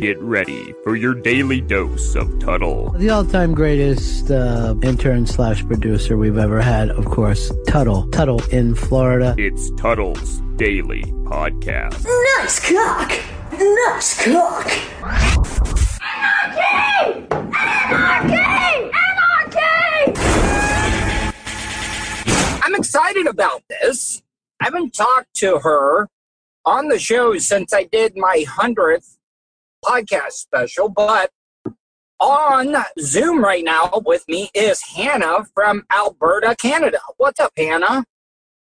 Get ready for your daily dose of Tuttle. The all-time greatest uh, intern slash producer we've ever had, of course, Tuttle. Tuttle in Florida. It's Tuttle's Daily Podcast. Nice cock! Nice cock! Anarchy! Anarchy! Anarchy! I'm excited about this. I haven't talked to her on the show since I did my 100th podcast special, but on Zoom right now with me is Hannah from Alberta, Canada. What's up, Hannah?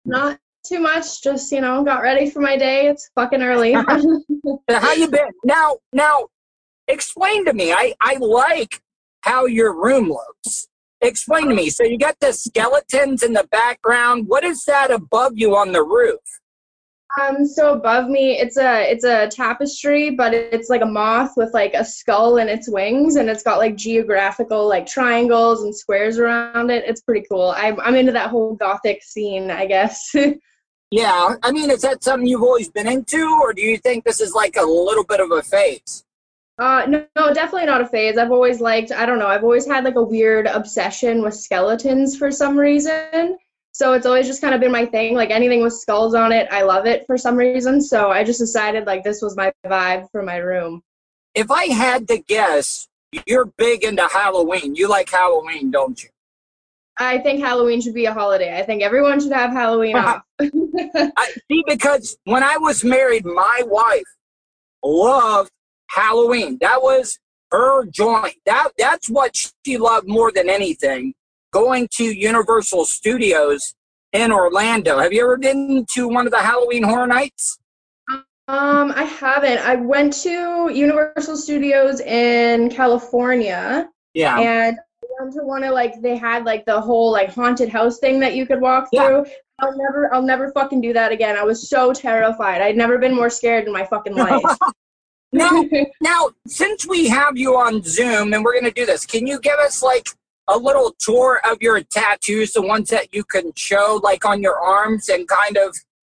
Not too much. Just you know, got ready for my day. It's fucking early. How you been? Now, now, explain to me. I I like how your room looks. Explain to me. So you got the skeletons in the background. What is that above you on the roof? Um, so above me, it's a it's a tapestry, but it's like a moth with like a skull in its wings, and it's got like geographical like triangles and squares around it. It's pretty cool. I'm I'm into that whole gothic scene, I guess. Yeah, I mean, is that something you've always been into, or do you think this is like a little bit of a phase? Uh, no, no, definitely not a phase. I've always liked, I don't know, I've always had like a weird obsession with skeletons for some reason. So it's always just kind of been my thing. Like anything with skulls on it, I love it for some reason. So I just decided like this was my vibe for my room. If I had to guess, you're big into Halloween. You like Halloween, don't you? I think Halloween should be a holiday. I think everyone should have Halloween off. I, see, because when I was married, my wife loved Halloween. That was her joint. That that's what she loved more than anything. Going to Universal Studios in Orlando. Have you ever been to one of the Halloween Horror Nights? Um, I haven't. I went to Universal Studios in California Yeah. and I went to one of like they had like the whole like haunted house thing that you could walk Yeah. through. I'll never I'll never fucking do that again. I was so terrified. I'd never been more scared in my fucking life. now, now, since we have you on Zoom and we're going to do this, can you give us like a little tour of your tattoos, the ones that you can show like on your arms, and kind of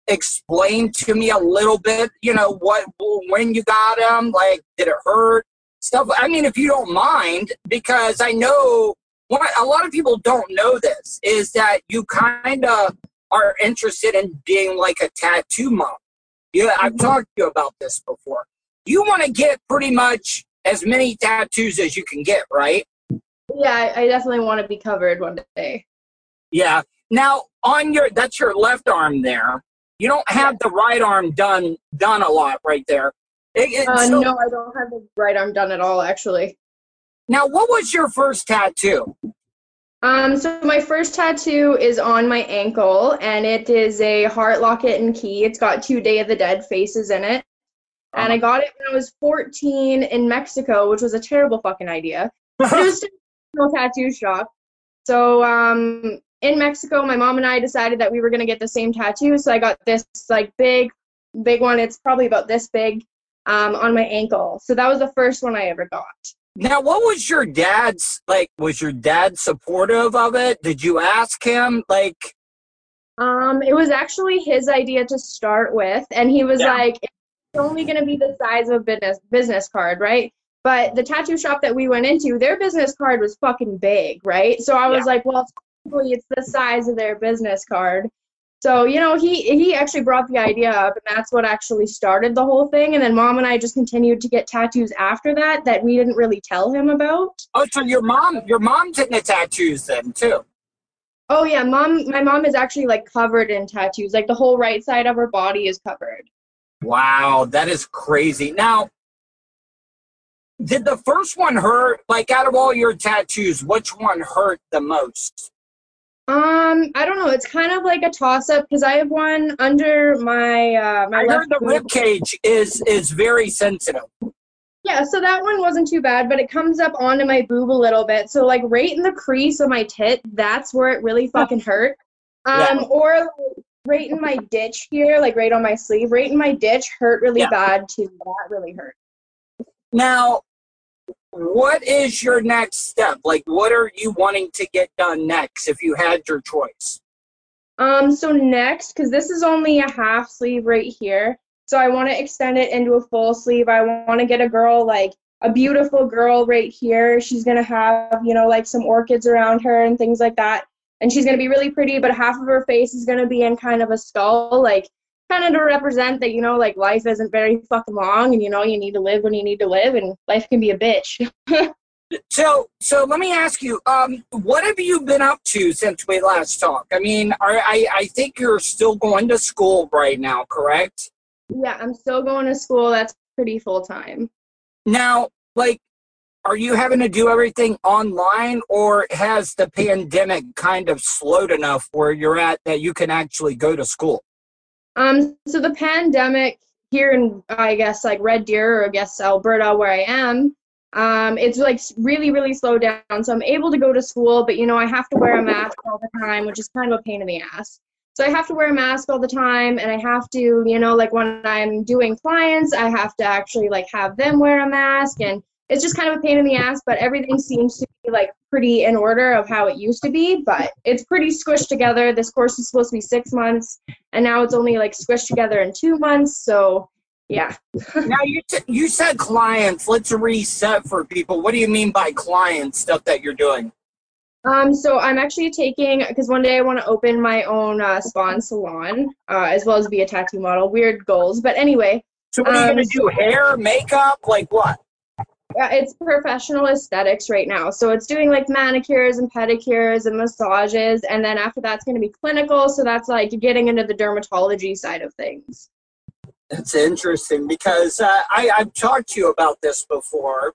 explain to me a little bit? You know what, when you got them, like did it hurt? Stuff. I mean, if you don't mind, because I know what a lot of people don't know this is that you kind of are interested in being like a tattoo mom. Yeah, I've mm-hmm. talked to you about this before you want to get pretty much as many tattoos as you can get, right? Yeah, I, I definitely want to be covered one day. Yeah. Now on your that's your left arm there. You don't have the right arm done done a lot right there. It- it- Uh, so- no, I don't have the right arm done at all actually. Now, what was your first tattoo? Um, so my first tattoo is on my ankle, and it is a heart locket and key. It's got two Day of the Dead faces in it, and I got it when I was 14 in Mexico, which was a terrible fucking idea. It was tattoo shop. So um, in Mexico, my mom and I decided that we were gonna get the same tattoo. So I got this like big, big one. It's probably about this big um, on my ankle. So that was the first one I ever got. Now, what was your dad's like? Was your dad supportive of it? Did you ask him? Like, Um, it was actually his idea to start with, and he was Yeah. like, "It's only going to be the size of a business business card, right?" But the tattoo shop that we went into, their business card was fucking big, right? So I was like, "Well, it's the size of their business card." So you know, he he actually brought the idea up, and that's what actually started the whole thing. And then mom and I just continued to get tattoos after that that we didn't really tell him about. oh, so your mom, your mom's into tattoos then too. Oh yeah, mom. My mom is actually like covered in tattoos. Like the whole right side of her body is covered. Wow, that is crazy. Now, did the first one hurt? Like, out of all your tattoos, which one hurt the most? Um, I don't know. It's kind of like a toss up because I have one under my uh my I left heard the rib cage is is very sensitive. Yeah, so that one wasn't too bad, but it comes up onto my boob a little bit. So like right in the crease of my tit, that's where it really fucking hurt. Um, Yeah. or right in my ditch here, like right on my sleeve, right in my ditch hurt really Yeah. bad too. That really hurt. Now, what is your next step? Like, what are you wanting to get done next if you had your choice? Um, so next, because this is only a half sleeve right here. So I want to extend it into a full sleeve. I want to get a girl like a beautiful girl right here. She's to have, you know, like some orchids around her and things like that. And she's to be really pretty, but half of her face is to be in kind of a skull, like kind of to represent that, you know, like life isn't very fucking long and, you know, you need to live when you need to live and life can be a bitch. So, so let me ask you, um, what have you been up to since we last talked? I mean, are, I, I think you're still going to school right now, correct? yeah, I'm still going to school. That's pretty full time. Now, like, are you having to do everything online, or has the pandemic kind of slowed enough where you're at that you can actually go to school? Um, so the pandemic here in, I guess, like Red Deer or I guess Alberta, where I am, um, it's like really, really slowed down. So I'm able to go to school, but you know, I have to wear a mask all the time, which is kind of a pain in the ass. So I have to wear a mask all the time, and I have to, you know, like when I'm doing clients, I have to actually like have them wear a mask, and it's just kind of a pain in the ass. But everything seems to be like pretty in order of how it used to be, but it's pretty squished together. This course is supposed to be six months, and now it's only like squished together in two months. So yeah. now you t- you said clients. Let's reset for people. What do you mean by client stuff that you're doing? Um, so I'm actually taking because one day I want to open my own uh, spa and salon, uh, as well as be a tattoo model. Weird goals, but anyway. So what are you Um, gonna do? Hair, makeup, like what? Uh, it's professional aesthetics right now. So it's doing like manicures and pedicures and massages, and then after that's going to be clinical. So that's like getting into the dermatology side of things. That's interesting because uh, I, I've talked to you about this before.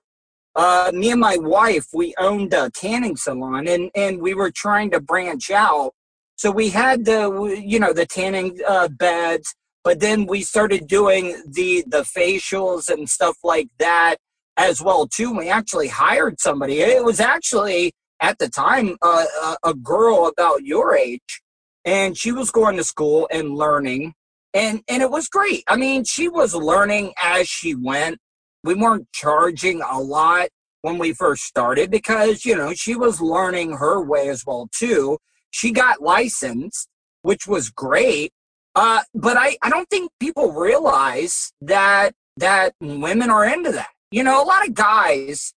Uh, me and my wife, we owned a tanning salon, and and we were trying to branch out. So we had the you know the tanning uh, beds, but then we started doing the the facials and stuff like that as well too. We actually hired somebody. It was actually at the time a, a girl about your age, and she was going to school and learning and and it was great. I mean, she was learning as she went. We weren't charging a lot when we first started because you know she was learning her way as well too. She got licensed, which was great. Uh, but I, I don't think people realize that that women are into that. You know, a lot of guys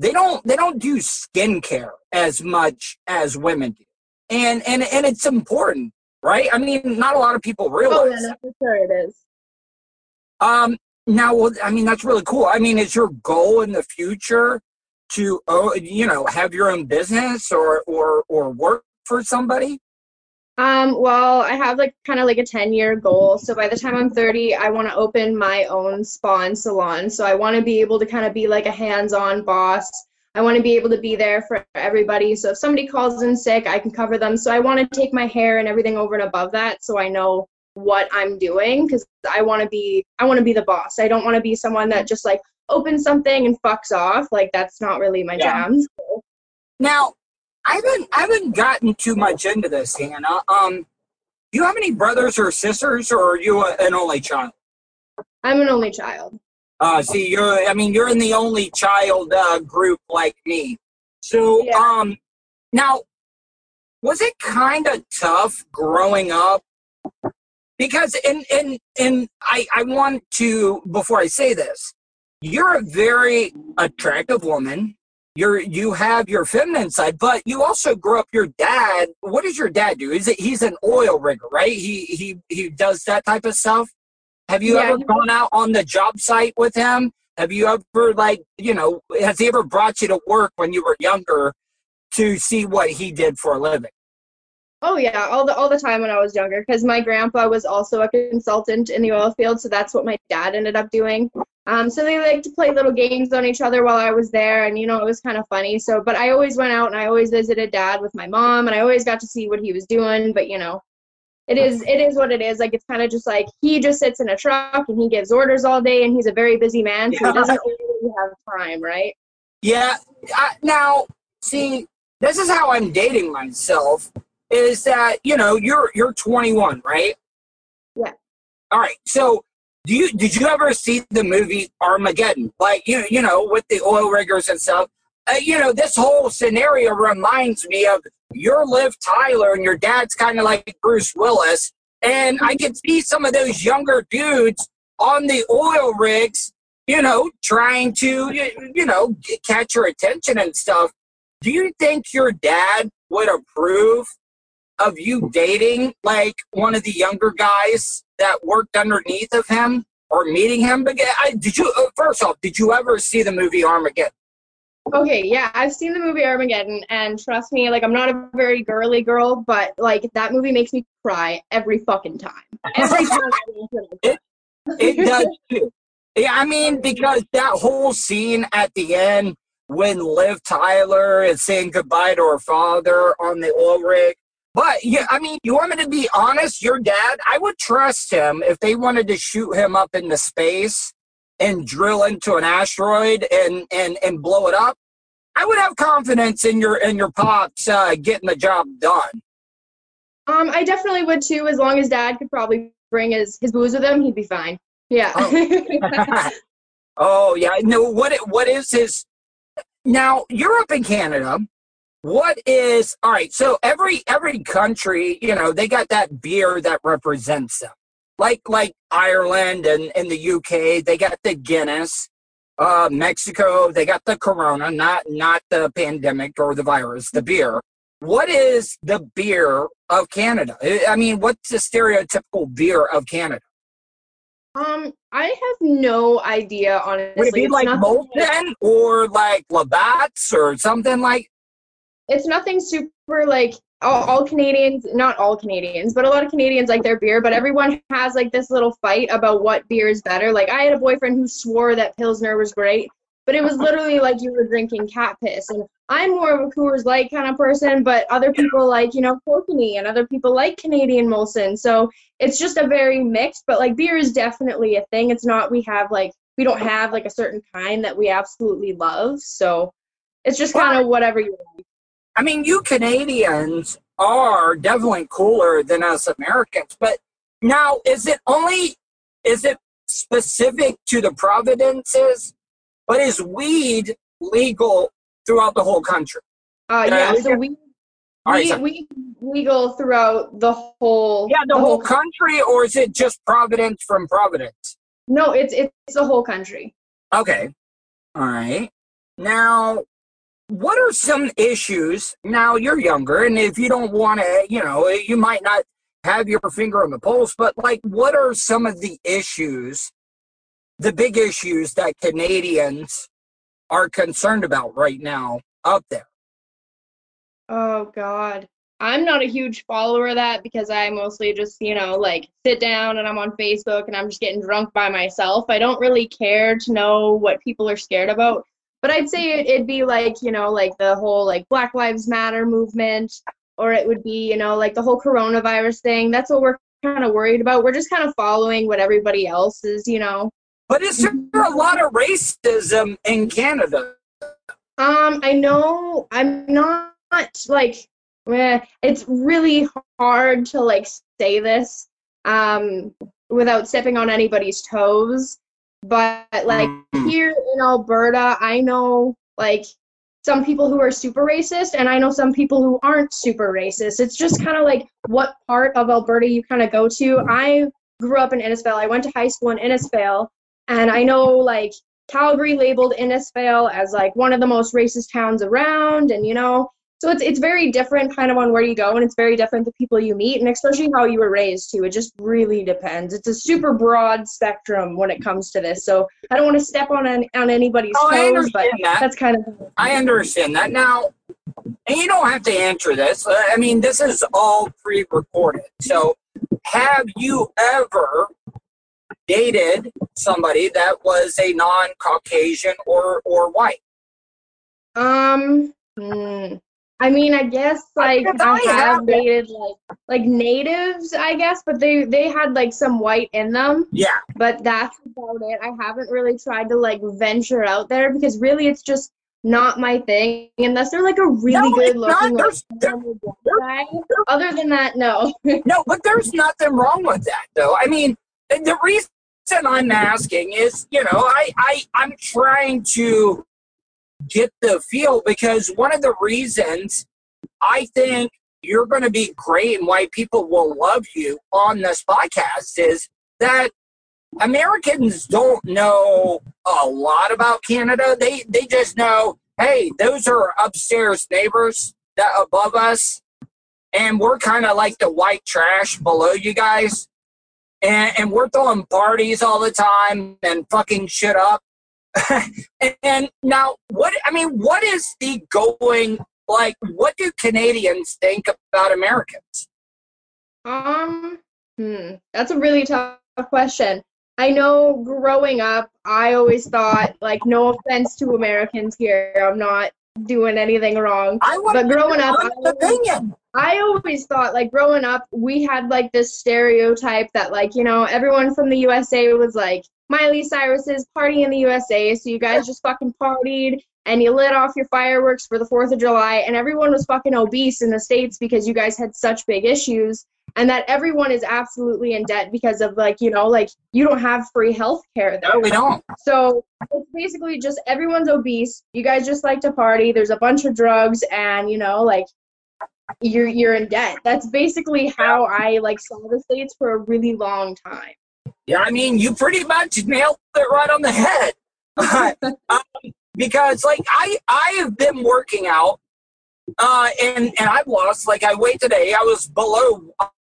they don't they don't do skincare as much as women do, and and and it's important right? I mean, not a lot of people realize. Oh yeah, sure it is. Um, now, well, I mean, that's really cool. I mean, is your goal in the future to, oh, you know, have your own business or or or work for somebody? Um, well, I have like kind of like a 10 year goal. So by the time I'm 30, I want to open my own spa and salon. So I want to be able to kind of be like a hands on boss. I want to be able to be there for everybody. So if somebody calls in sick, I can cover them. So I want to take my hair and everything over and above that so I know what I'm doing because I want to be I want to be the boss. I don't want to be someone that just like opens something and fucks off. Like that's not really my Yeah. jam. Now, I haven't I haven't gotten too much into this, Hannah. Um, do you have any brothers or sisters, or are you a, an only child? I'm an only child. Uh, see, you're, I mean, you're in the only child uh, group like me. So, Yeah. um, now, was it kind of tough growing up? Because, and, and, and I, I want to, before I say this, you're a very attractive woman. You're, you have your feminine side, but you also grew up, your dad, what does your dad do? Is it, he's an oil rigger, right? He, he, he does that type of stuff. Have you Yeah, ever gone out on the job site with him? Have you ever like you know has he ever brought you to work when you were younger to see what he did for a living? Oh yeah, all the all the time when I was younger, because my grandpa was also a consultant in the oil field, so that's what my dad ended up doing. Um, so they like to play little games on each other while I was there, and you know it was kind of funny. So, but I always went out and I always visited dad with my mom, and I always got to see what he was doing. But you know, it is it is what it is. Like it's kind of just like he just sits in a truck and he gives orders all day, and he's a very busy man, so he doesn't really have time, right? Yeah. I, now, see, this is how I'm dating myself. Is that you know you're you're 21, right? Yeah. All right. So, do you did you ever see the movie Armageddon? Like you you know with the oil riggers and stuff. Uh, you know this whole scenario reminds me of your Liv Tyler and your dad's kind of like Bruce Willis, and I can see some of those younger dudes on the oil rigs, you know, trying to, you know, catch your attention and stuff. Do you think your dad would approve of you dating like one of the younger guys that worked underneath of him or meeting him? But I, did you, uh, first off, did you ever see the movie Armageddon? Okay, yeah, I've seen the movie Armageddon, and trust me, like I'm not a very girly girl, but like that movie makes me cry every fucking time. Every time. It, It does too. Yeah, I mean, because that whole scene at the end when Liv Tyler is saying goodbye to her father on the oil rig. But yeah, I mean, you want me to be honest? Your dad, I would trust him if they wanted to shoot him up into space and drill into an asteroid and and and blow it up. I would have confidence in your in your pops uh, getting the job done. Um, I definitely would too, as long as Dad could probably bring his his booze with him, he'd be fine. Yeah. oh yeah, no. What what is his? Now you're up in Canada. What is all right? So every every country, you know, they got that beer that represents them. Like like Ireland and in the UK, they got the Guinness. Uh, Mexico, they got the Corona, not not the pandemic or the virus, the beer. What is the beer of Canada? I mean, what's the stereotypical beer of Canada? um, I have no idea honestly. Would it be It's like Molson or like Labatt's or something like? It's nothing super like all, all Canadians, not all Canadians, but a lot of Canadians like their beer, but everyone has like this little fight about what beer is better. Like I had a boyfriend who swore that Pilsner was great, but it was literally like you were drinking cat piss. And I'm more of a Coors Light kind of person, but other people like, you know, Kokanee and other people like Canadian Molson. So it's just a very mixed, but like beer is definitely a thing. It's not we have like we don't have like a certain kind that we absolutely love. So it's just kind of whatever you like. I mean, you Canadians are definitely cooler than us Americans, but now is it only is it specific to the provinces? But is weed legal throughout the whole country? Uh, Yeah, so we right, we, so- we legal throughout the whole. Yeah, the whole country, or is it just Providence from Providence? No, it's it's the whole country. Okay. All right. Now, what are some issues? Now, you're younger, and if you don't want to, you know, you might not have your finger on the pulse, but like, what are some of the issues, the big issues that Canadians are concerned about right now up there? Oh God, I'm not a huge follower of that because I mostly just you know like sit down and I'm on Facebook and I'm just getting drunk by myself. I don't really care to know what people are scared about. But I'd say it, it'd be like you know like the whole like Black Lives Matter movement, or it would be you know like the whole coronavirus thing. That's what we're kind of worried about. We're just kind of following what everybody else is, you know. But is there a lot of racism in Canada? Um, I know I'm not like it's really hard to like say this um without stepping on anybody's toes. But like Mm. here in Alberta, I know like some people who are super racist and I know some people who aren't super racist. It's just kind of like what part of Alberta you kind of go to. I grew up in Innisfail. I went to high school in Innisfail and I know like Calgary labeled Innisfail as like one of the most racist towns around, and you know, so it's it's very different kind of on where you go, and it's very different the people you meet, and especially how you were raised too. It just really depends. It's a super broad spectrum when it comes to this. So I don't want to step on an, on anybody's Oh, toes, but that. that's kind of I understand that. Now, and you don't have to answer this. Uh, I mean, this is all pre recorded. So, have you ever dated somebody that was a non Caucasian or, or white? um. hmm. I mean, I guess like I have dated like like natives, I guess, but they they had like some white in them. Yeah. but that's about it. I haven't really tried to like venture out there because really it's just not my thing unless they're like a really No, good looking like, There's- there- normal black guy. Other than that, no. No, but there's nothing wrong with that, though. I mean, the reason I'm asking is, you know, I, I I'm trying to get the feel because one of the reasons I think you're going to be great and why people will love you on this podcast is that Americans don't know a lot about Canada. They they just know, hey, those are upstairs neighbors that above us, and we're kind of like the white trash below you guys, and, and we're throwing parties all the time and fucking shit up. And, now, what I mean, what is the going like? What do Canadians think about Americans? Um, hmm, that's a really tough question. I know growing up, I always thought, like, no offense to Americans here, I'm not doing anything wrong. I But growing up, I- opinion. I always thought, like, growing up, we had, like, this stereotype that, like, you know, everyone from the USA was like, Miley Cyrus's party in the USA, so you guys just fucking partied and you lit off your fireworks for the 4th of July, and everyone was fucking obese in the States because you guys had such big issues, and that everyone is absolutely in debt because of, like, you know, like, you don't have free health care there. No, we don't. So it's basically just everyone's obese. You guys just like to party. There's a bunch of drugs, and you know, like you're you're in debt. That's basically how I like saw the states for a really long time. Yeah, I mean, you pretty much nailed it right on the head. um, because, like, I I have been working out, uh, and and I've lost. Like, I weighed today. I was below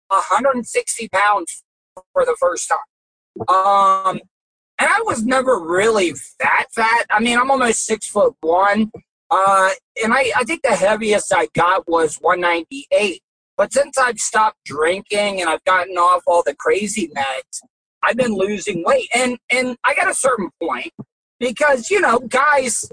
160 pounds for the first time. Um, and I was never really fat, fat. I mean, I'm almost six foot one. Uh, and I, I think the heaviest I got was 198. But since I've stopped drinking and I've gotten off all the crazy meds, I've been losing weight. And and I got a certain point because, you know, guys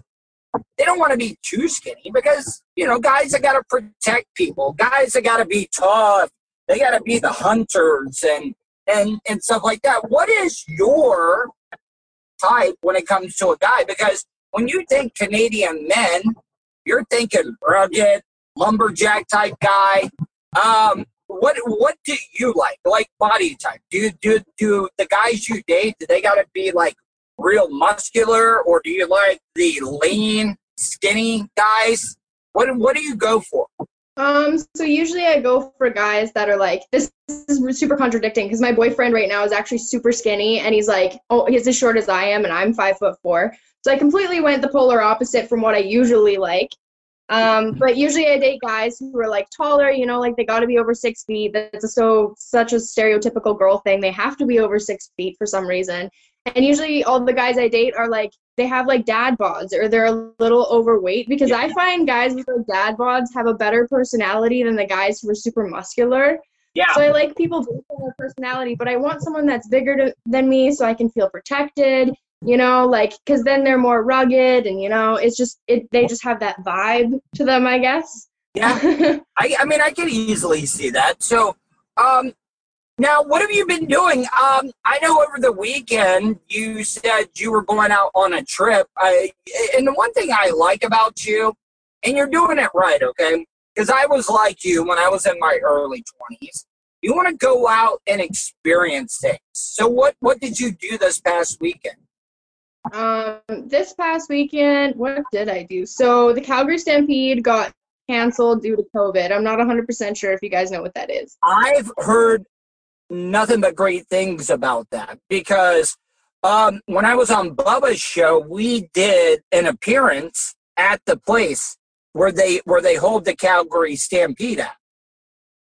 they don't want to be too skinny because, you know, guys have gotta protect people, guys have gotta be tough, they gotta be the hunters and and and stuff like that. What is your type when it comes to a guy? Because when you think Canadian men, you're thinking rugged, lumberjack type guy. Um, what what do you like? Like body type? Do do do the guys you date? Do they gotta be like real muscular, or do you like the lean, skinny guys? What what do you go for? Um, so usually I go for guys that are like this is super contradicting because my boyfriend right now is actually super skinny and he's like oh he's as short as I am and I'm five foot four. So I completely went the polar opposite from what I usually like. Um, but usually I date guys who are like taller, you know, like they got to be over six feet. That's a, so such a stereotypical girl thing. They have to be over six feet for some reason. And usually all the guys I date are like they have like dad bods or they're a little overweight because I find guys with like dad bods have a better personality than the guys who are super muscular. Yeah. So I like people based on their personality, but I want someone that's bigger to, than me so I can feel protected. You know, like because then they're more rugged, and you know, it's just it. They just have that vibe to them, I guess. Yeah. I, I mean, I can easily see that. So, um, now what have you been doing? Um, I know over the weekend you said you were going out on a trip. I, and the one thing I like about you, and you're doing it right, okay? Because I was like you when I was in my early 20s. You want to go out and experience things. So, what what did you do this past weekend? Um, this past weekend, what did I do? So the Calgary Stampede got canceled due to COVID. I'm not 100% sure if you guys know what that is. I've heard nothing but great things about that because um, when I was on Bubba's show, we did an appearance at the place where they where they hold the Calgary Stampede at.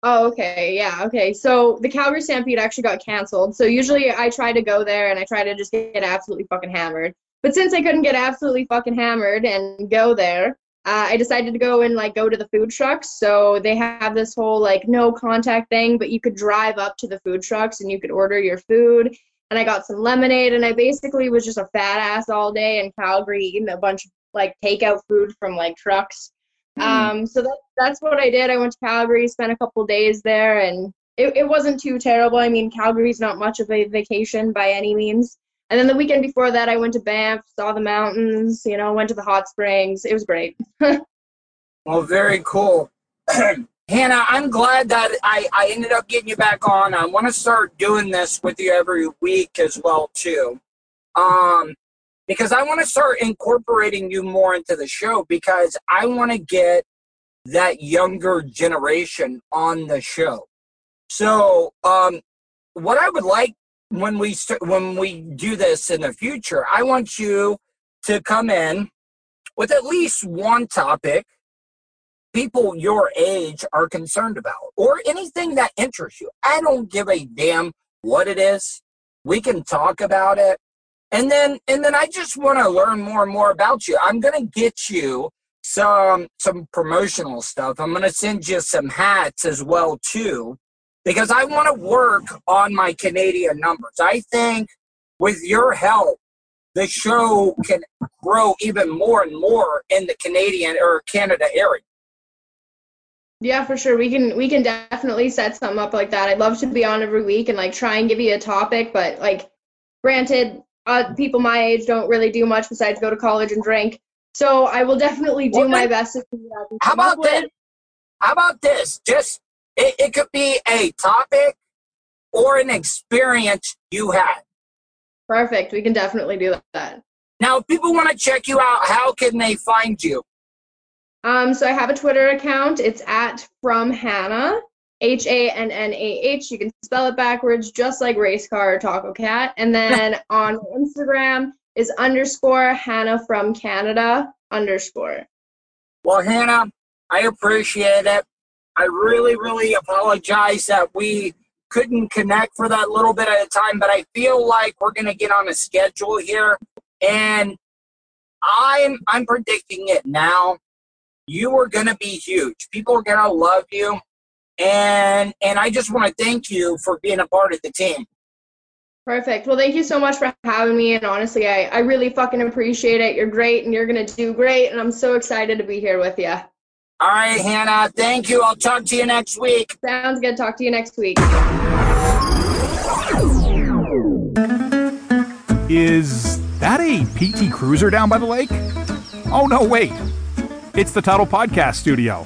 Oh, okay. Yeah. Okay. So the Calgary Stampede actually got canceled. So usually I try to go there and I try to just get absolutely fucking hammered. But since I couldn't get absolutely fucking hammered and go there, uh, I decided to go and like go to the food trucks. So they have this whole like no contact thing, but you could drive up to the food trucks and you could order your food. And I got some lemonade and I basically was just a fat ass all day in Calgary eating a bunch of like takeout food from like trucks. Um, so that, that's what I did. I went to Calgary, spent a couple days there, and it, it wasn't too terrible. I mean, Calgary's not much of a vacation by any means. And then the weekend before that, I went to Banff, saw the mountains, you know, went to the hot springs. It was great. Well, very cool. Hannah, I'm glad that I, I ended up getting you back on. I want to start doing this with you every week as well too. Um, because I want to start incorporating you more into the show because I want to get that younger generation on the show. So, um, what I would like when we when we do this in the future, I want you to come in with at least one topic people your age are concerned about or anything that interests you. I don't give a damn what it is. We can talk about it. And then and then I just want to learn more and more about you. I'm to get you some some promotional stuff. I'm to send you some hats as well too because I want to work on my Canadian numbers. I think with your help the show can grow even more and more in the Canadian or Canada area. Yeah, for sure. We can we can definitely set something up like that. I'd love to be on every week and like try and give you a topic, but like granted, uh, people my age don't really do much besides go to college and drink. So I will definitely do Well, my best to see what How about this? How about this? Just it, it could be a topic or an experience you had. Perfect. We can definitely do that. Now, if people want to check you out, how can they find you? Um, so I have a Twitter account. It's at from Hannah, H A N N A H. You can spell it backwards, just like race car or taco cat. And then on Instagram is underscore Hannah from Canada underscore. Well, Hannah, I appreciate it. I really, really apologize that we couldn't connect for that little bit at a time, but I feel like we're going to get on a schedule here. And I'm I'm predicting it now. You are going to be huge. People are going to love you. And and I just want to thank you for being a part of the team. Perfect. Well, thank you so much for having me. And honestly, I, I really fucking appreciate it. You're great and you're going to do great. And I'm so excited to be here with you. All right, Hannah, thank you. I'll talk to you next week. Sounds good. Talk to you next week. Is that a PT Cruiser down by the lake? Oh, no, wait. It's the Tuttle Podcast Studio.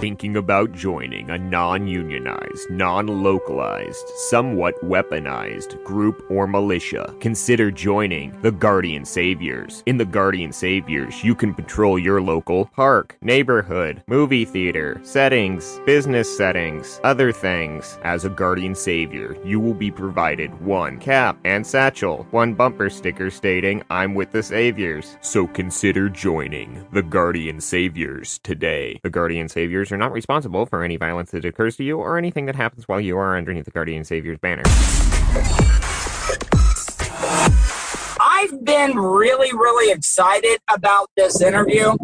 Thinking about joining a non unionized, non localized, somewhat weaponized group or militia? Consider joining the Guardian Saviors. In the Guardian Saviors, you can patrol your local park, neighborhood, movie theater, settings, business settings, other things. As a Guardian Savior, you will be provided one cap and satchel, one bumper sticker stating, I'm with the Saviors. So consider joining the Guardian Saviors today. The Guardian Saviors are not responsible for any violence that occurs to you or anything that happens while you are underneath the Guardian Saviors banner. I've been really, really excited about this interview.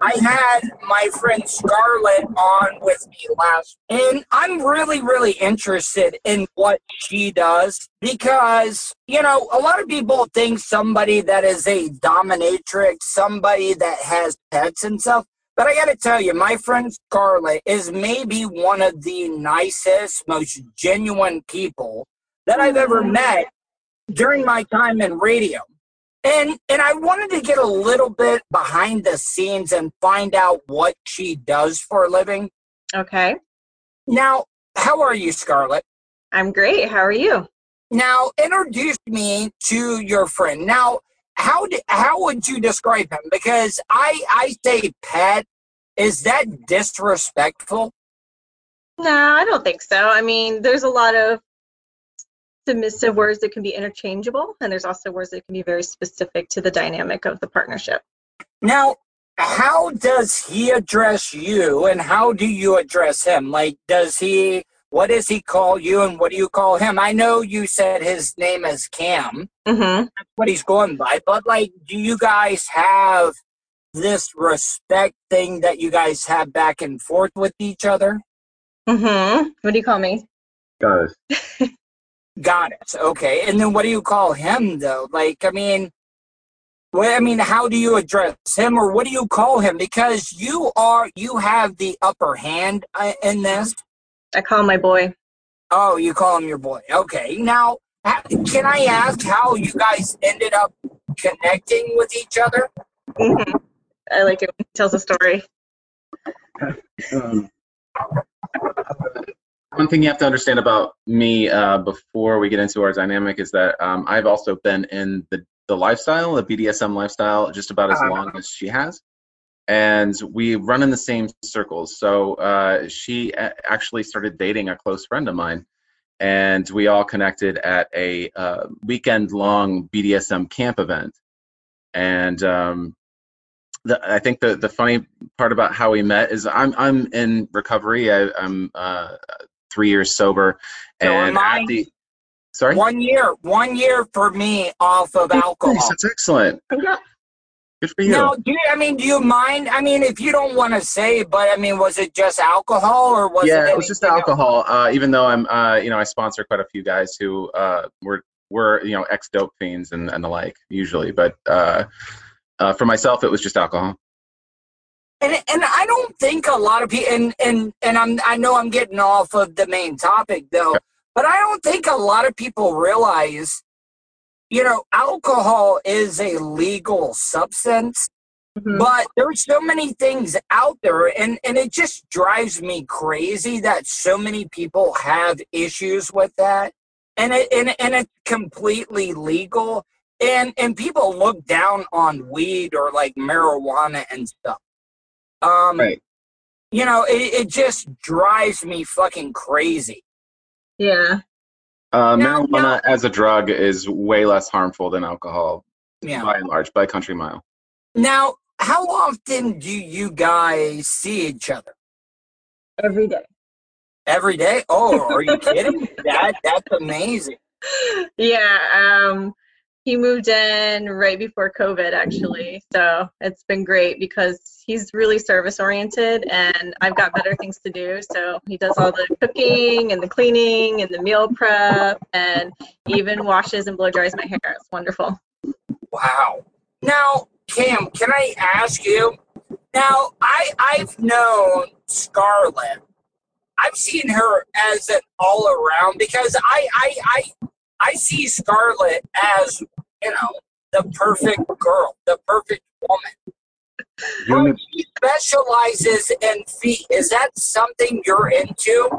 I had my friend Scarlett on with me last, and I'm really, really interested in what she does because, you know, a lot of people think somebody that is a dominatrix, somebody that has pets and stuff. But I got to tell you, my friend Scarlett is maybe one of the nicest, most genuine people that I've ever mm-hmm. met during my time in radio. And and I wanted to get a little bit behind the scenes and find out what she does for a living. Okay. Now, how are you, Scarlett? I'm great. How are you? Now, introduce me to your friend. Now, how do, how would you describe him? Because I I say pet. Is that disrespectful? No, I don't think so. I mean, there's a lot of submissive words that can be interchangeable, and there's also words that can be very specific to the dynamic of the partnership. Now, how does he address you and how do you address him? Like, does he, what does he call you and what do you call him? I know you said his name is Cam, Mm-hmm. that's what he's going by, but like, do you guys have this respect thing that you guys have back and forth with each other? Mm-hmm. What do you call me? Guys, Got it. Okay. And then what do you call him though? Like, I mean, well, I mean, how do you address him or what do you call him? Because you are, you have the upper hand uh, in this. I call him my boy. Oh, you call him your boy. Okay. Now, can I ask how you guys ended up connecting with each other? Mhm. I like it when he tells a story. Um, one thing you have to understand about me uh, before we get into our dynamic is that um, I've also been in the, the lifestyle, the BDSM lifestyle, just about as Uh-huh. long as she has. And we run in the same circles. So uh, she a- actually started dating a close friend of mine. And we all connected at a uh, weekend long BDSM camp event. And um, the, I think the, the funny part about how we met is I'm I'm in recovery. I, I'm uh, three years sober, So and am at the sorry, One year, one year for me off of alcohol. Nice, that's excellent. Good for you. Now, do you, I mean, do you mind? I mean, if you don't want to say, but I mean, was it just alcohol or was yeah, it? it was just alcohol. Uh, even though I'm, uh, you know, I sponsor quite a few guys who uh, were were you know ex dope fiends and, and the like usually, but uh, uh, for myself it was just alcohol. And and I don't think a lot of people and and and I'm I know I'm getting off of the main topic though, but I don't think a lot of people realize, you know, alcohol is a legal substance, Mhm. but there's so many things out there, and and it just drives me crazy that so many people have issues with that, and it and and it's completely legal. And and people look down on weed or like marijuana and stuff. Um, Right. you know, it, it just drives me fucking crazy. Yeah. Uh, No, marijuana as a drug is way less harmful than alcohol Yeah. by and large, by country mile. Now, how often do you guys see each other? Every day. Every day? Oh, are you kidding? that that's amazing. Yeah. Um, he moved in right before COVID, actually. So it's been great because he's really service oriented and I've got better things to do. So he does all the cooking and the cleaning and the meal prep and even washes and blow dries my hair. It's wonderful. Wow. Now, Cam, can I ask you? Now, I I've known Scarlett. I've seen her as an all around because I I I I see Scarlett as you know the perfect girl, the perfect woman. But she specializes in feet. Is that something you're into?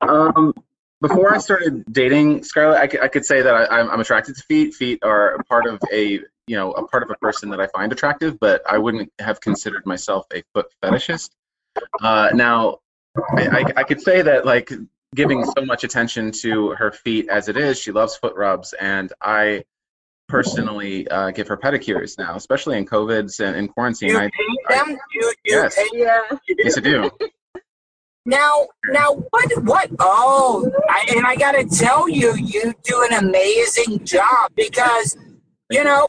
Um, before I started dating Scarlett, I, could- I could say that I, I'm, I'm attracted to feet. Feet are a part of a you know a part of a person that I find attractive, but I wouldn't have considered myself a foot fetishist. Uh, now, I, I, I could say that like giving so much attention to her feet as it is, she loves foot rubs, and I personally uh, give her pedicures now, especially in COVIDs and in quarantine. You I, I- them? You, you Yes. paint Yeah. yes, I do. Now, now, what, what? Oh, I, and I got to tell you, you do an amazing job because, you know,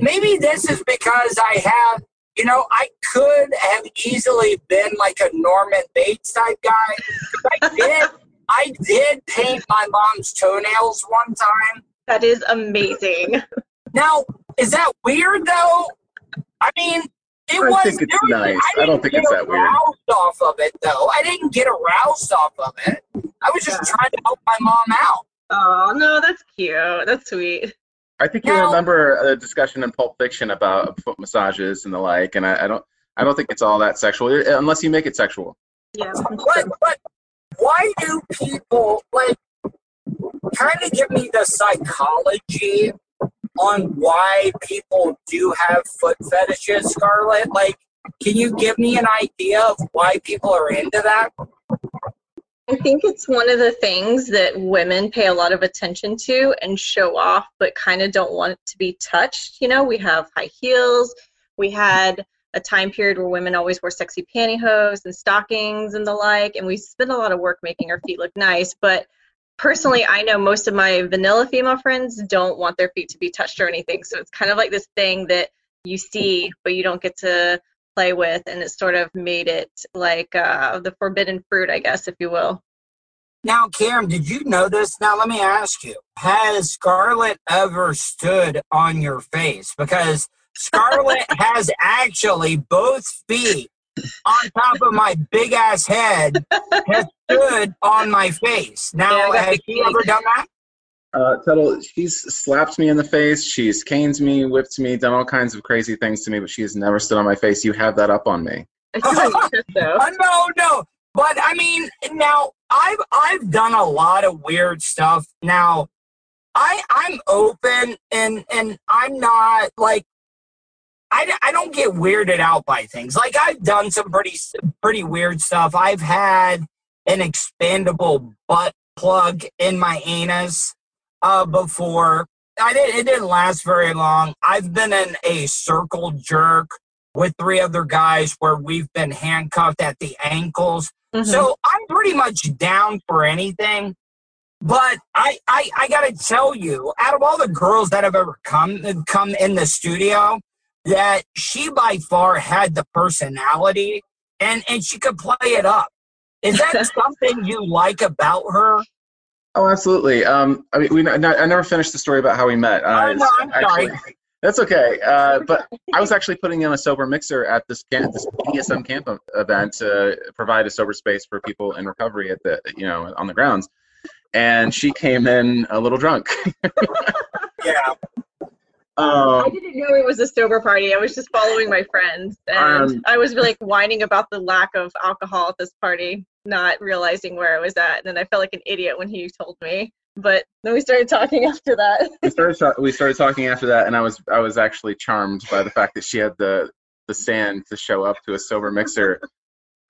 maybe this is because I have, you know, I could have easily been like a Norman Bates type guy. I did, I did paint my mom's toenails one time. That is amazing. Now, is that weird though? I mean, it I was. think it's there was- nice. I didn't don't think get it's that weird. aroused off of it though. I didn't get aroused off of it. I was just trying to help my mom out. Oh, no, that's cute. That's sweet. I think you Now- remember a discussion in Pulp Fiction about foot massages and the like, and I, I don't, I don't think it's all that sexual, unless you make it sexual. Yeah. But but why do people like kind of give me the psychology on why people do have foot fetishes, Scarlett? Like, can you give me an idea of why people are into that? I think it's one of the things that women pay a lot of attention to and show off, but kind of don't want it to be touched. You know, we have high heels. We had a time period where women always wore sexy pantyhose and stockings and the like, and we spend a lot of work making our feet look nice. But personally, I know most of my vanilla female friends don't want their feet to be touched or anything. So it's kind of like this thing that you see, but you don't get to play with, and it sort of made it like uh, the forbidden fruit, I guess, if you will. Now, Karen, did you this? Now, let me ask you: Has Scarlett ever stood on your face? Because Scarlett has actually both feet on top of my big ass head has stood on my face. Now, Yeah, has she ever done that? Uh, Tuttle, she's slapped me in the face. She's caned me, whipped me, done all kinds of crazy things to me, but she has never stood on my face. You have that up on me. It's on your chest, though. Uh, no, no. But I mean, now I've I've done a lot of weird stuff. Now, I I'm open and and I'm not like I, I don't get weirded out by things. Like I've done some pretty pretty weird stuff. I've had an expandable butt plug in my anus uh, before. I didn't. It didn't last very long. I've been in a circle jerk with three other guys where we've been handcuffed at the ankles. Mhm. So I'm pretty much down for anything. But I, I, I gotta tell you, out of all the girls that have ever come come in the studio, that she by far had the personality and and she could play it up. Is that something you like about her? Oh, absolutely. Um, I mean, we, I never finished the story about how we met. Uh, Oh, no, I'm sorry. That's okay. Uh, but I was actually putting in a sober mixer at this camp, this ESM camp event to provide a sober space for people in recovery at the, you know, on the grounds. And she came in a little drunk. Yeah. I Um, didn't know it was a sober party. I was just following my friends, and Um, I was like whining about the lack of alcohol at this party, not realizing where I was at. And then I felt like an idiot when he told me. But then we started talking after that. we started ta- we started talking after that, and I was I was actually charmed by the fact that she had the the stand to show up to a sober mixer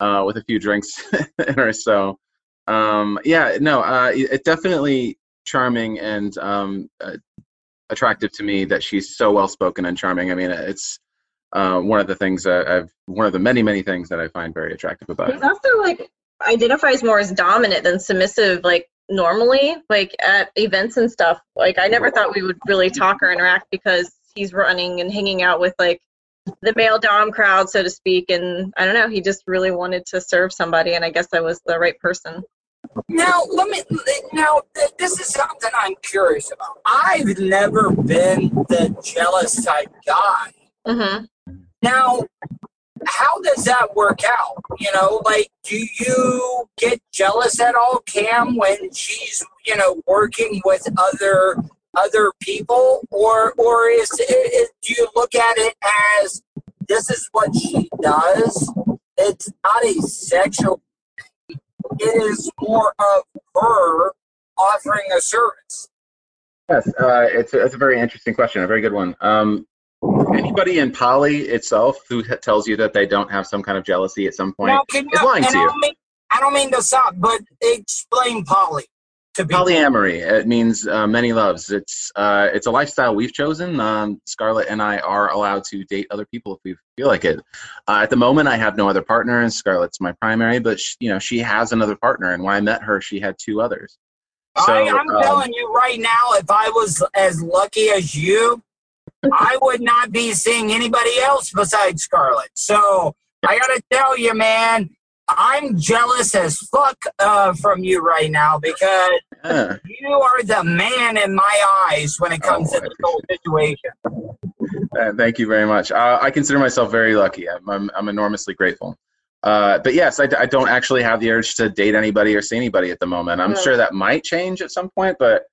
uh, with a few drinks in her. So um, yeah, no, uh, it- it's definitely charming and um, uh, attractive to me that she's so well spoken and charming. I mean, it's uh, one of the things that I've one of the many many things that I find very attractive about He's her. also like identifies more as dominant than submissive, like normally, like at events and stuff. Like I never thought we would really talk or interact because he's running and hanging out with like the male dom crowd, so to speak. And I don't know, he just really wanted to serve somebody, and I guess I was the right person. Now, let me. Now, this is something I'm curious about. I've never been the jealous type guy. hmm Now, how does that work out? You know, like, do you get jealous at all, Cam, when she's you know working with other other people, or or is, is do you look at it as this is what she does? It's not a sexual. It is more of her offering a service. Yes, uh, it's a, it's a very interesting question, a very good one. Um, anybody in poly itself who tells you that they don't have some kind of jealousy at some point Now, is you, lying to I you. don't, mean, I don't mean to stop, but explain poly to people. Polyamory. It means uh, many loves. It's uh, it's a lifestyle we've chosen. Um, Scarlett and I are allowed to date other people if we feel like it. Uh, at the moment, I have no other partner, and Scarlett's my primary. But sh you know, she has another partner, and when I met her, she had two others. So, I, I'm um, telling you right now, if I was as lucky as you, I would not be seeing anybody else besides Scarlett. So I gotta tell you, man, I'm jealous as fuck uh, from you right now because yeah. you are the man in my eyes when it comes Oh, to this whole situation. Uh, thank you very much. Uh, I consider myself very lucky. I'm, I'm, I'm enormously grateful. Uh, but yes, I, d- I don't actually have the urge to date anybody or see anybody at the moment. I'm Yeah. sure that might change at some point, but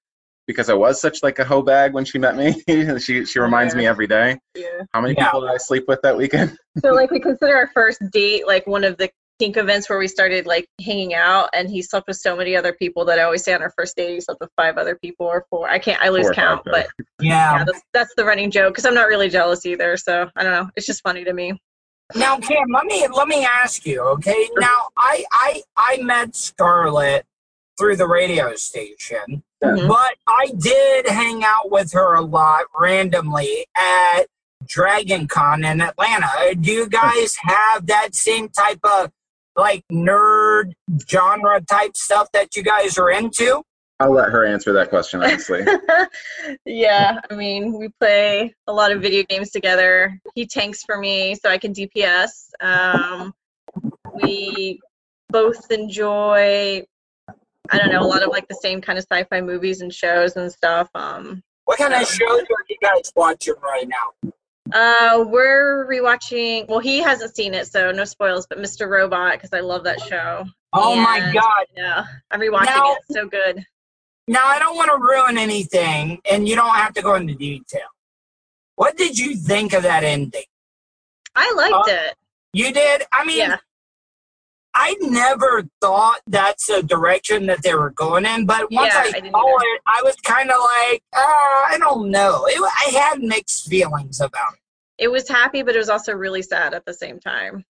because I was such like a hoe bag when she met me, she she reminds me every day. Yeah. How many Yeah. people did I sleep with that weekend? So like we consider our first date like one of the kink events where we started like hanging out and he slept with so many other people that I always say on our first date he slept with five other people or four. I can't I lose Four or five, count, but Yeah. yeah, that's that's the running joke because I'm not really jealous either. So I don't know. It's just funny to me. Now, Cam, let me let me ask you, okay? Now, I I I met Scarlett through the radio station, Mhm. but I did hang out with her a lot randomly at Dragon Con in Atlanta. Do you guys have that same type of like nerd genre type stuff that you guys are into? I'll let her answer that question, honestly. yeah, I mean, we play a lot of video games together. He tanks for me so I can DPS. Um, we both enjoy, I don't know, a lot of like the same kind of sci-fi movies and shows and stuff. Um, What kind of shows are you guys watching right now? Uh, we're rewatching. Well, he hasn't seen it, so no spoils. But Mr. Robot, because I love that show. Oh my God. Yeah, I'm rewatching Now- it. It's so good. Now, I don't want to ruin anything, and you don't have to go into detail. What did you think of that ending? I liked Uh, it. You did? I mean, Yeah. I never thought that's the direction that they were going in, but once Yeah, I, I saw it, I was kind of like, uh, I don't know. It, I had mixed feelings about it. It was happy, but it was also really sad at the same time.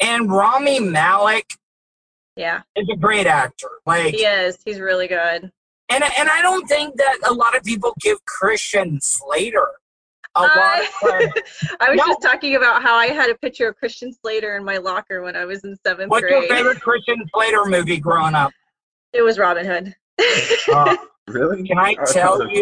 And Rami Malek Yeah, is a great actor. Like, he is. He's really good. and and I don't think that a lot of people give Christian Slater a lot I, of. I was No. just talking about how I had a picture of Christian Slater in my locker when I was in seventh What's your grade. favorite Christian Slater movie growing up? It was Robin Hood. Uh, Really? can I tell that's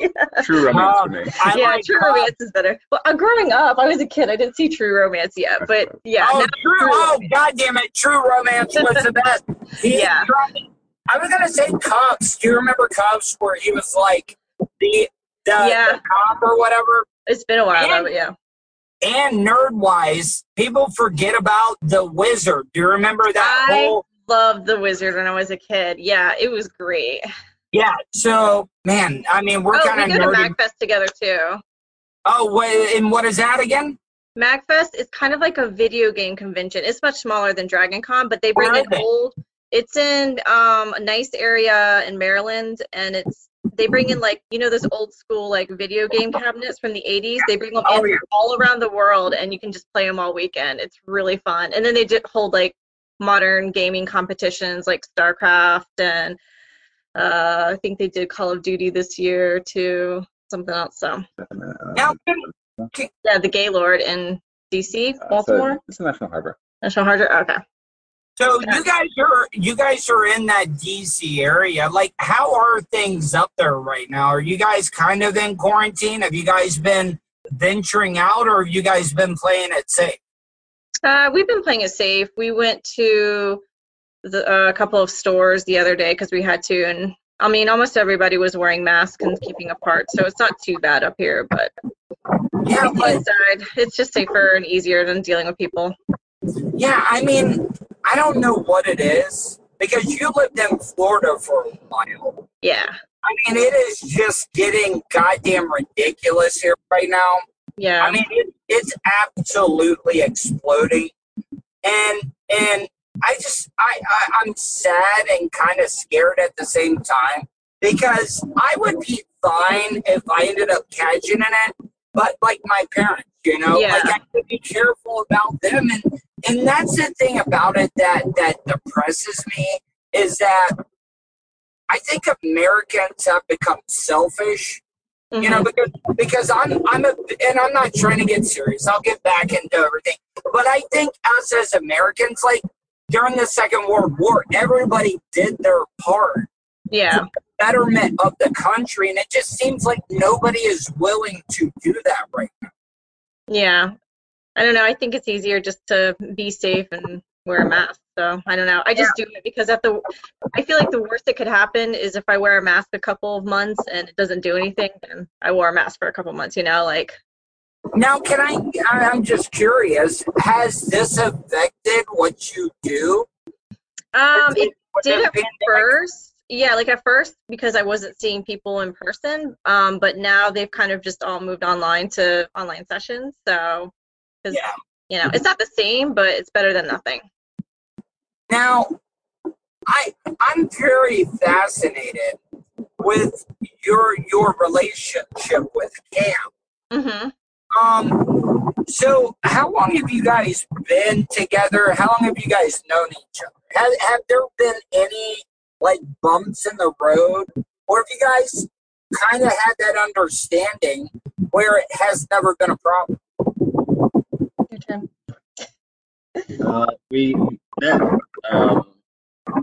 you? True romance Uh, for me. I yeah, like, True uh, Romance is better. Well, uh, growing up, I was a kid. I didn't see True Romance yet, but yeah. Oh, now- true. Oh, God damn it. True Romance was the best. He Yeah. tried- I was going to say Kuffs. Do you remember Kuffs where he was like the, the, Yeah. the cop or whatever? It's been a while, And- though, but yeah. And nerd wise, people forget about the wizard. Do you remember that I- whole? Loved The Wizard when I was a kid. Yeah, it was great. Yeah. So, man, I mean, we're oh, kind we of go to. MagFest together too. Oh, wait, and what is that again? MagFest is kind of like a video game convention. It's much smaller than Dragon Con, but they bring Where in it? old. It's in um, a nice area in Maryland, and it's they bring in like you know those old school like video game cabinets from the 80s. They bring them Oh, in yeah. all around the world, and you can just play them all weekend. It's really fun. And then they did hold like modern gaming competitions like StarCraft and uh, I think they did Call of Duty this year too. Something else. So Now, yeah, the Gaylord in DC, Uh, Baltimore. so it's a National Harbor. National Harbor. Okay. So you guys are you guys are in that DC area. Like, how are things up there right now? Are you guys kind of in quarantine? Have you guys been venturing out, or have you guys been playing it safe? Uh, we've been playing it safe. We went to the, uh, a couple of stores the other day because we had to, and I mean, almost everybody was wearing masks and keeping apart, so it's not too bad up here. But Yeah, but inside, it's just safer and easier than dealing with people. yeah, I mean, I don't know what it is because you lived in Florida for a while. Yeah, I mean, it is just getting goddamn ridiculous here right now. yeah. I mean, it, it's absolutely exploding, and and I just I, I I'm sad and kind of scared at the same time because I would be fine if I ended up catching in it, but like my parents, you know, Yeah. like I have to be careful about them, and and that's the thing about it that that depresses me is that I think Americans have become selfish you know Mhm. because because i'm i'm a and i'm not trying to get serious i'll get back into everything but i think us as americans like during the second world war everybody did their part yeah, betterment of the country and it just seems like nobody is willing to do that right now yeah. I don't know. I think it's easier just to be safe and wear a mask. So I don't know. I just do it because at the, I feel like the worst that could happen is if I wear a mask a couple of months and it doesn't do anything, then I wore a mask for a couple of months. You know, like now can i i'm just curious has this affected what you do um, it did at first. Yeah, like at first because I wasn't seeing people in person. Um, but now they've kind of just all moved online to online sessions. So, 'cause, Yeah. you know, it's not the same, but it's better than nothing. Now, I I'm very fascinated with your your relationship with Cam. hmm Um, so how long have you guys been together? How long have you guys known each other? Have have there been any like bumps in the road, or have you guys kind of had that understanding where it has never been a problem? Your turn. Uh, we met um,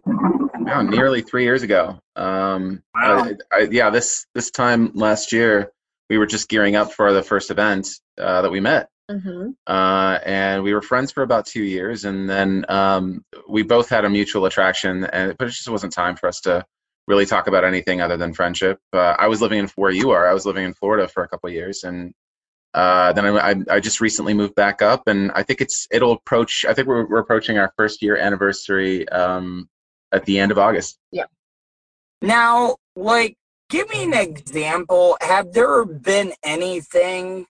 wow, nearly three years ago. Um, Wow. I, I, yeah, this this time last year, we were just gearing up for the first event uh, that we met, hmm uh, and we were friends for about two years, and then um, we both had a mutual attraction, and but it just wasn't time for us to really talk about anything other than friendship. Uh, I was living in where you are. I was living in Florida for a couple of years, and Uh, then I, I, I just recently moved back up, and I think it's it'll approach. I think we're, we're approaching our first year anniversary um, at the end of August. Yeah. Now, like, give me an example. Have there been anything?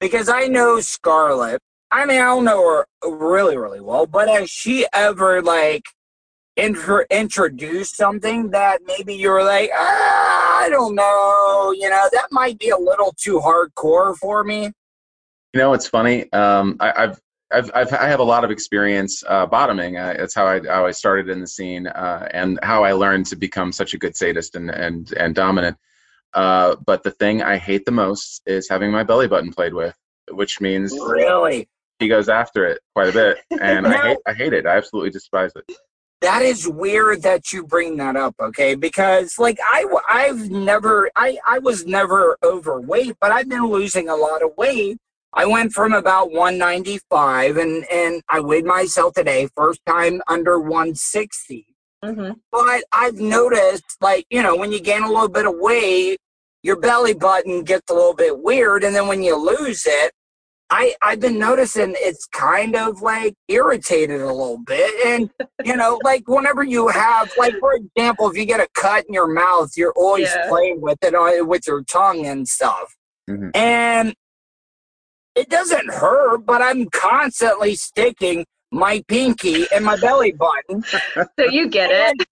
Because I know Scarlett. I mean, I don't know her really, really well, but has she ever like intro- introduced something that maybe you were like, ah, I don't know, you know, that might be a little too hardcore for me. You know, it's funny. Um, I, I've I've, I've I have a lot of experience uh, bottoming. Uh, it's how I how I started in the scene uh, and how I learned to become such a good sadist and and and dominant. Uh, but the thing I hate the most is having my belly button played with, which means Really? he goes after it quite a bit, and I hate I hate it. I absolutely despise it. that is weird that you bring that up okay because like I I've never i i was never overweight but i've been losing a lot of weight i went from about 195 and and i weighed myself today first time under 160 hmm but i've noticed like you know when you gain a little bit of weight your belly button gets a little bit weird and then when you lose it I, I've been noticing it's kind of like irritated a little bit. And, you know, like whenever you have, like, for example, if you get a cut in your mouth, you're always Yeah. playing with it uh, with your tongue and stuff. Mhm. And it doesn't hurt, but I'm constantly sticking my pinky in my belly button. So you get it.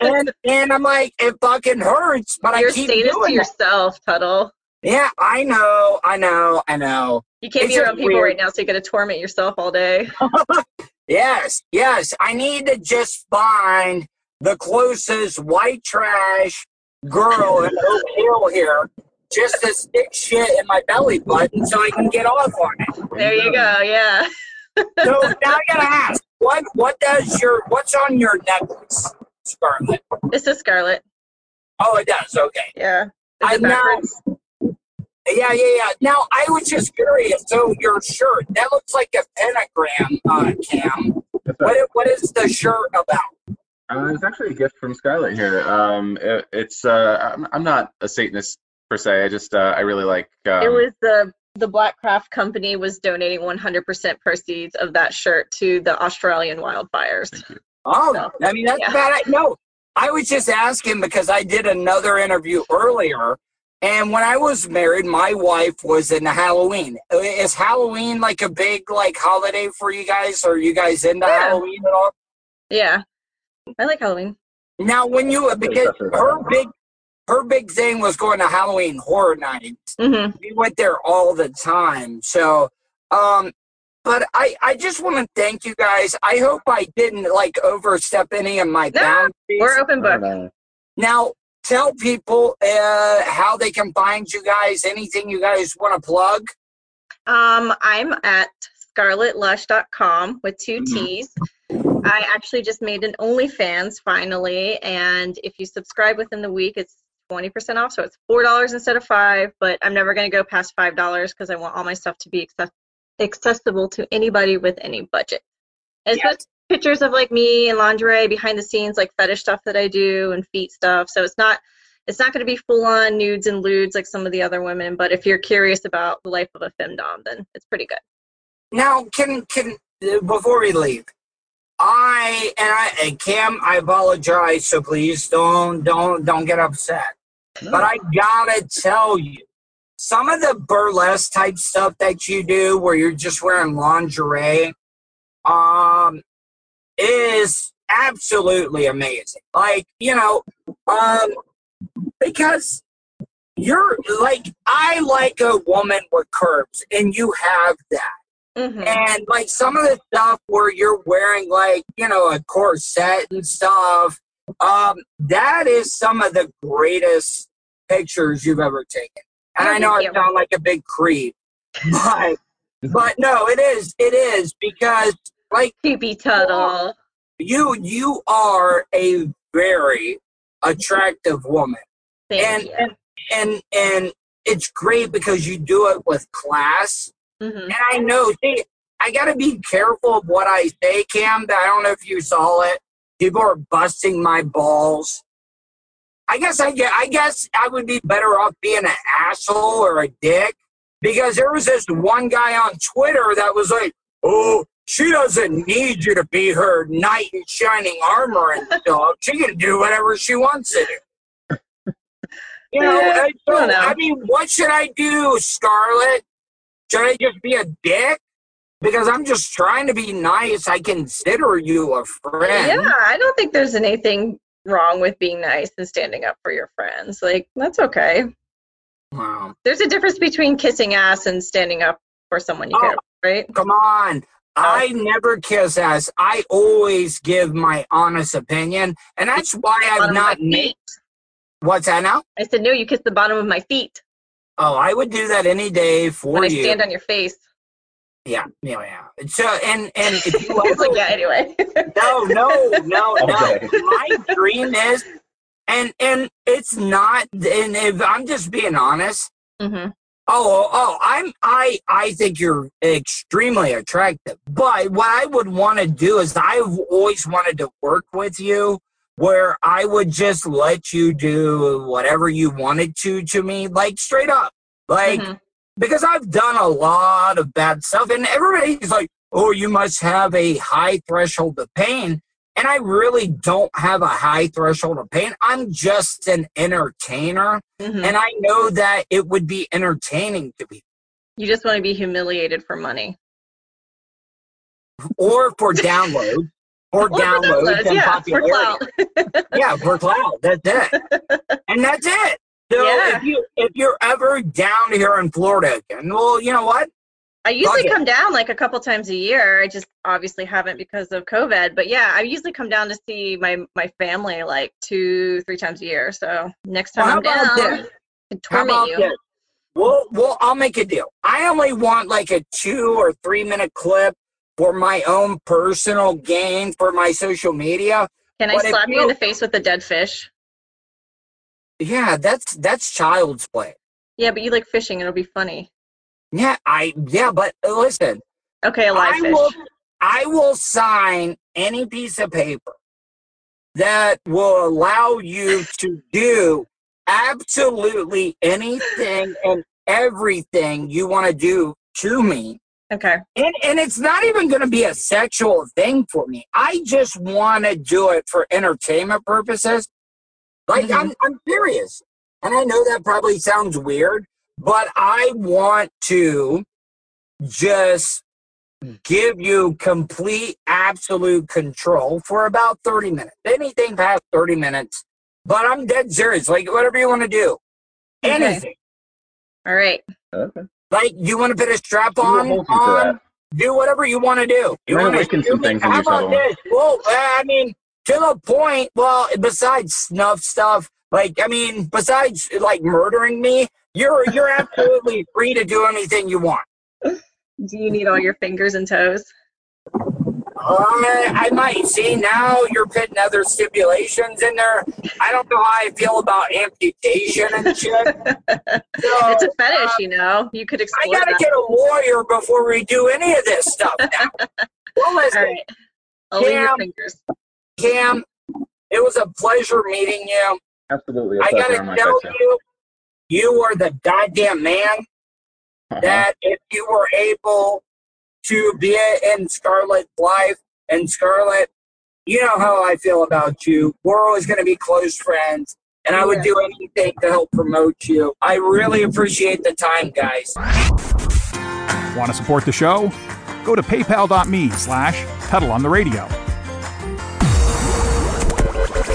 And, and I'm like, it fucking hurts, but You're I keep to doing it. yourself, Tuttle. Yeah, I know, I know, I know. You can't It's be around people weird. right now, so you got to torment yourself all day. Yes, yes. I need to just find the closest white trash girl in Oak Hill here just to stick shit in my belly button so I can get off on it. There you go. Yeah. So now I gotta ask, what what does your what's on your necklace, Scarlett? This is Scarlett. Oh it does, okay. Yeah. Is I it now backwards? yeah, yeah, yeah. Now I was just curious, so your shirt, that looks like a pentagram, uh, Cam. What what is the shirt about? Uh, it's actually a gift from Scarlett here. Um, it, it's uh, I'm, I'm not a Satanist per se. I just uh, I really like. Um, it was the the Black Craft Company was donating 100% proceeds of that shirt to the Australian wildfires. Oh, I mean that's Yeah. bad. No, I was just asking because I did another interview earlier, and when I was married, my wife was in Halloween. Is Halloween like a big like holiday for you guys? Are you guys into Yeah. Halloween at all? Yeah. I like Halloween. Now, when you because her big her big thing was going to Halloween Horror Nights. hmm We went there all the time. So, um, but I I just want to thank you guys. I hope I didn't like overstep any of my No, boundaries. We're open book. Now, tell people uh, how they can find you guys. Anything you guys want to plug? Um, I'm at scarlettlush.com with 2 Mhm. T's. I actually just made an OnlyFans finally, and if you subscribe within the week, it's 20% off. So it's $4 instead of 5 but I'm never going to go past $5 because I want all my stuff to be access- accessible to anybody with any budget. And just pictures of like me and lingerie behind the scenes, like fetish stuff that I do and feet stuff. So it's not it's not going to be full on nudes and lewds like some of the other women, but if you're curious about the life of a femdom, then it's pretty good. Now, can can before we leave, I and I and Cam, I apologize. So please don't don't don't get upset. But I gotta tell you, some of the burlesque type stuff that you do, where you're just wearing lingerie, um, is absolutely amazing. Like you know, um, because you're like I like a woman with curves, and you have that. hmm And like some of the stuff where you're wearing like, you know, a corset and stuff, um, that is some of the greatest pictures you've ever taken. And Oh, I know I sound like a big creep, but but no, it is, it is because like Creepy Tuttle. you you are a very attractive woman. Thank and, you. and and and it's great because you do it with class. hmm And I know, see, I got to be careful of what I say, Cam. I don't know if you saw it. People are busting my balls. I guess I get. I guess I would be better off being an asshole or a dick because there was this one guy on Twitter that was like, "Oh, she doesn't need you to be her knight in shining armor and stuff. She can do whatever she wants to do." You know, Yeah, I don't know. I mean, what should I do, Scarlett? Should I just be a dick? Because I'm just trying to be nice. I consider you a friend. Yeah, I don't think there's anything wrong with being nice and standing up for your friends. Like, that's okay. Wow. There's a difference between kissing ass and standing up for someone you oh, care Oh. about, right? Come on. Oh. I never kiss ass. I always give my honest opinion, and that's why I've not made. What's that now? I said, no, you kiss the bottom of my feet Oh, I would do that any day for when I you. stand on your face. Yeah, yeah, yeah. So, and and if you It's like, ever, yeah, anyway. no, no, no, no. Okay. My dream is, and and it's not. And if I'm just being honest, hmm Oh, oh, I'm I I think you're extremely attractive. But what I would want to do is I've always wanted to work with you where I would just let you do whatever you wanted to to me, like straight up. Like Mhm. Because I've done a lot of bad stuff and everybody's like, "Oh, you must have a high threshold of pain." And I really don't have a high threshold of pain. I'm just an entertainer. Mhm. And I know that it would be entertaining to be, You just want to be humiliated for money. or for download, or Or for downloads downloads, and yeah, for popularity. clout. yeah, for cloud. That's it, and that's it. So Yeah. if you if you're ever down here in Florida again, well, you know what? I usually come down like a couple times a year. I just obviously haven't because of COVID. But yeah, I usually come down to see my my family like two, three times a year. So next Well, time how I'm down? I can How torment about you. this? Well, well, I'll make a deal. I only want like a two or three minute clip for my own personal gain for my social media. Can I But slap you you- in the face with a dead fish? Yeah, that's that's child's play. Yeah, but you like fishing. It'll be funny. Yeah, I yeah, but uh, listen, Okay, a live I fish. will I will sign any piece of paper that will allow you to do absolutely anything and everything you want to do to me. Okay. And and it's not even going to be a sexual thing for me. I just want to do it for entertainment purposes. Like Mhm. I'm I'm serious. And I know that probably sounds weird, but I want to just give you complete absolute control for about 30 minutes. Anything past 30 minutes. But I'm dead serious. Like whatever you want to do. Okay. Anything. All right. Okay. Like you want to put a strap on, hold you to on do whatever you want to do. You Might want awaken to some things in How you, about this? Well, uh, I mean, to the point. Well, besides snuff stuff, like I mean, besides like murdering me, you're you're absolutely free to do anything you want. Do you need all your fingers and toes? Uh, I might see now you're putting other stipulations in there. I don't know how I feel about amputation and shit. So, It's a fetish, you know. You could I gotta that. get a lawyer before we do any of this stuff. Now. well, listen, All right. Only your Cam. fingers. Cam, it was a pleasure meeting you. Absolutely. I gotta tell side, you, you are the goddamn man Uh-huh. that if you were able to be in Scarlett's life and Scarlett, you know how I feel about you. We're always going to be close friends, and I would do anything to help promote you. I really appreciate the time, guys. Want to support the show? Go to paypal.me slash Tuttle on the radio.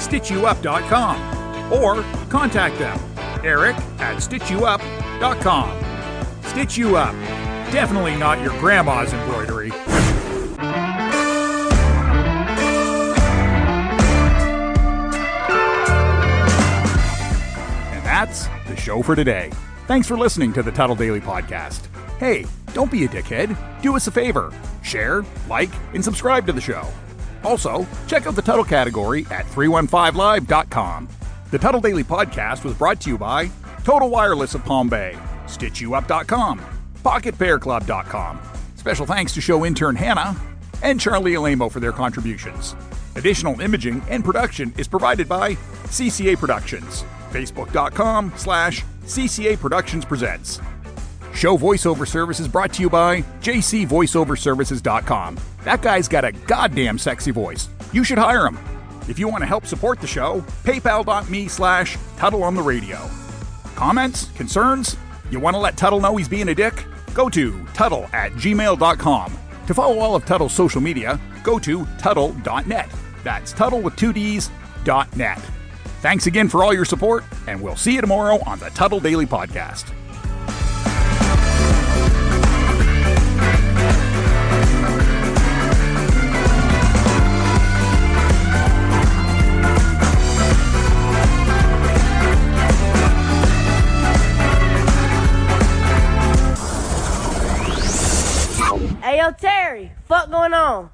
StitchYouUp.com or contact them, Eric at StitchYouUp.com. Stitch You Up. Definitely not your grandma's embroidery. And that's the show for today. Thanks for listening to the Tuttle Daily Podcast. Hey, don't be a dickhead. Do us a favor share, like, and subscribe to the show. Also, check out the Tuttle category at 315live.com. The Tuttle Daily Podcast was brought to you by Total Wireless of Palm Bay, StitchYouUp.com, PocketPairClub.com. Special thanks to show intern Hannah and Charlie Alamo for their contributions. Additional imaging and production is provided by CCA Productions, Facebook.com slash CCA Productions Presents. Show voiceover service is brought to you by jcvoiceoverservices.com. That guy's got a goddamn sexy voice. You should hire him. If you want to help support the show, paypal.me slash Tuttle on the radio. Comments? Concerns? You want to let Tuttle know he's being a dick? Go to Tuttle at gmail.com. To follow all of Tuttle's social media, go to Tuttle.net. That's Tuttle with two D's, dot net. Thanks again for all your support, and we'll see you tomorrow on the Tuttle Daily Podcast. Fuck going on?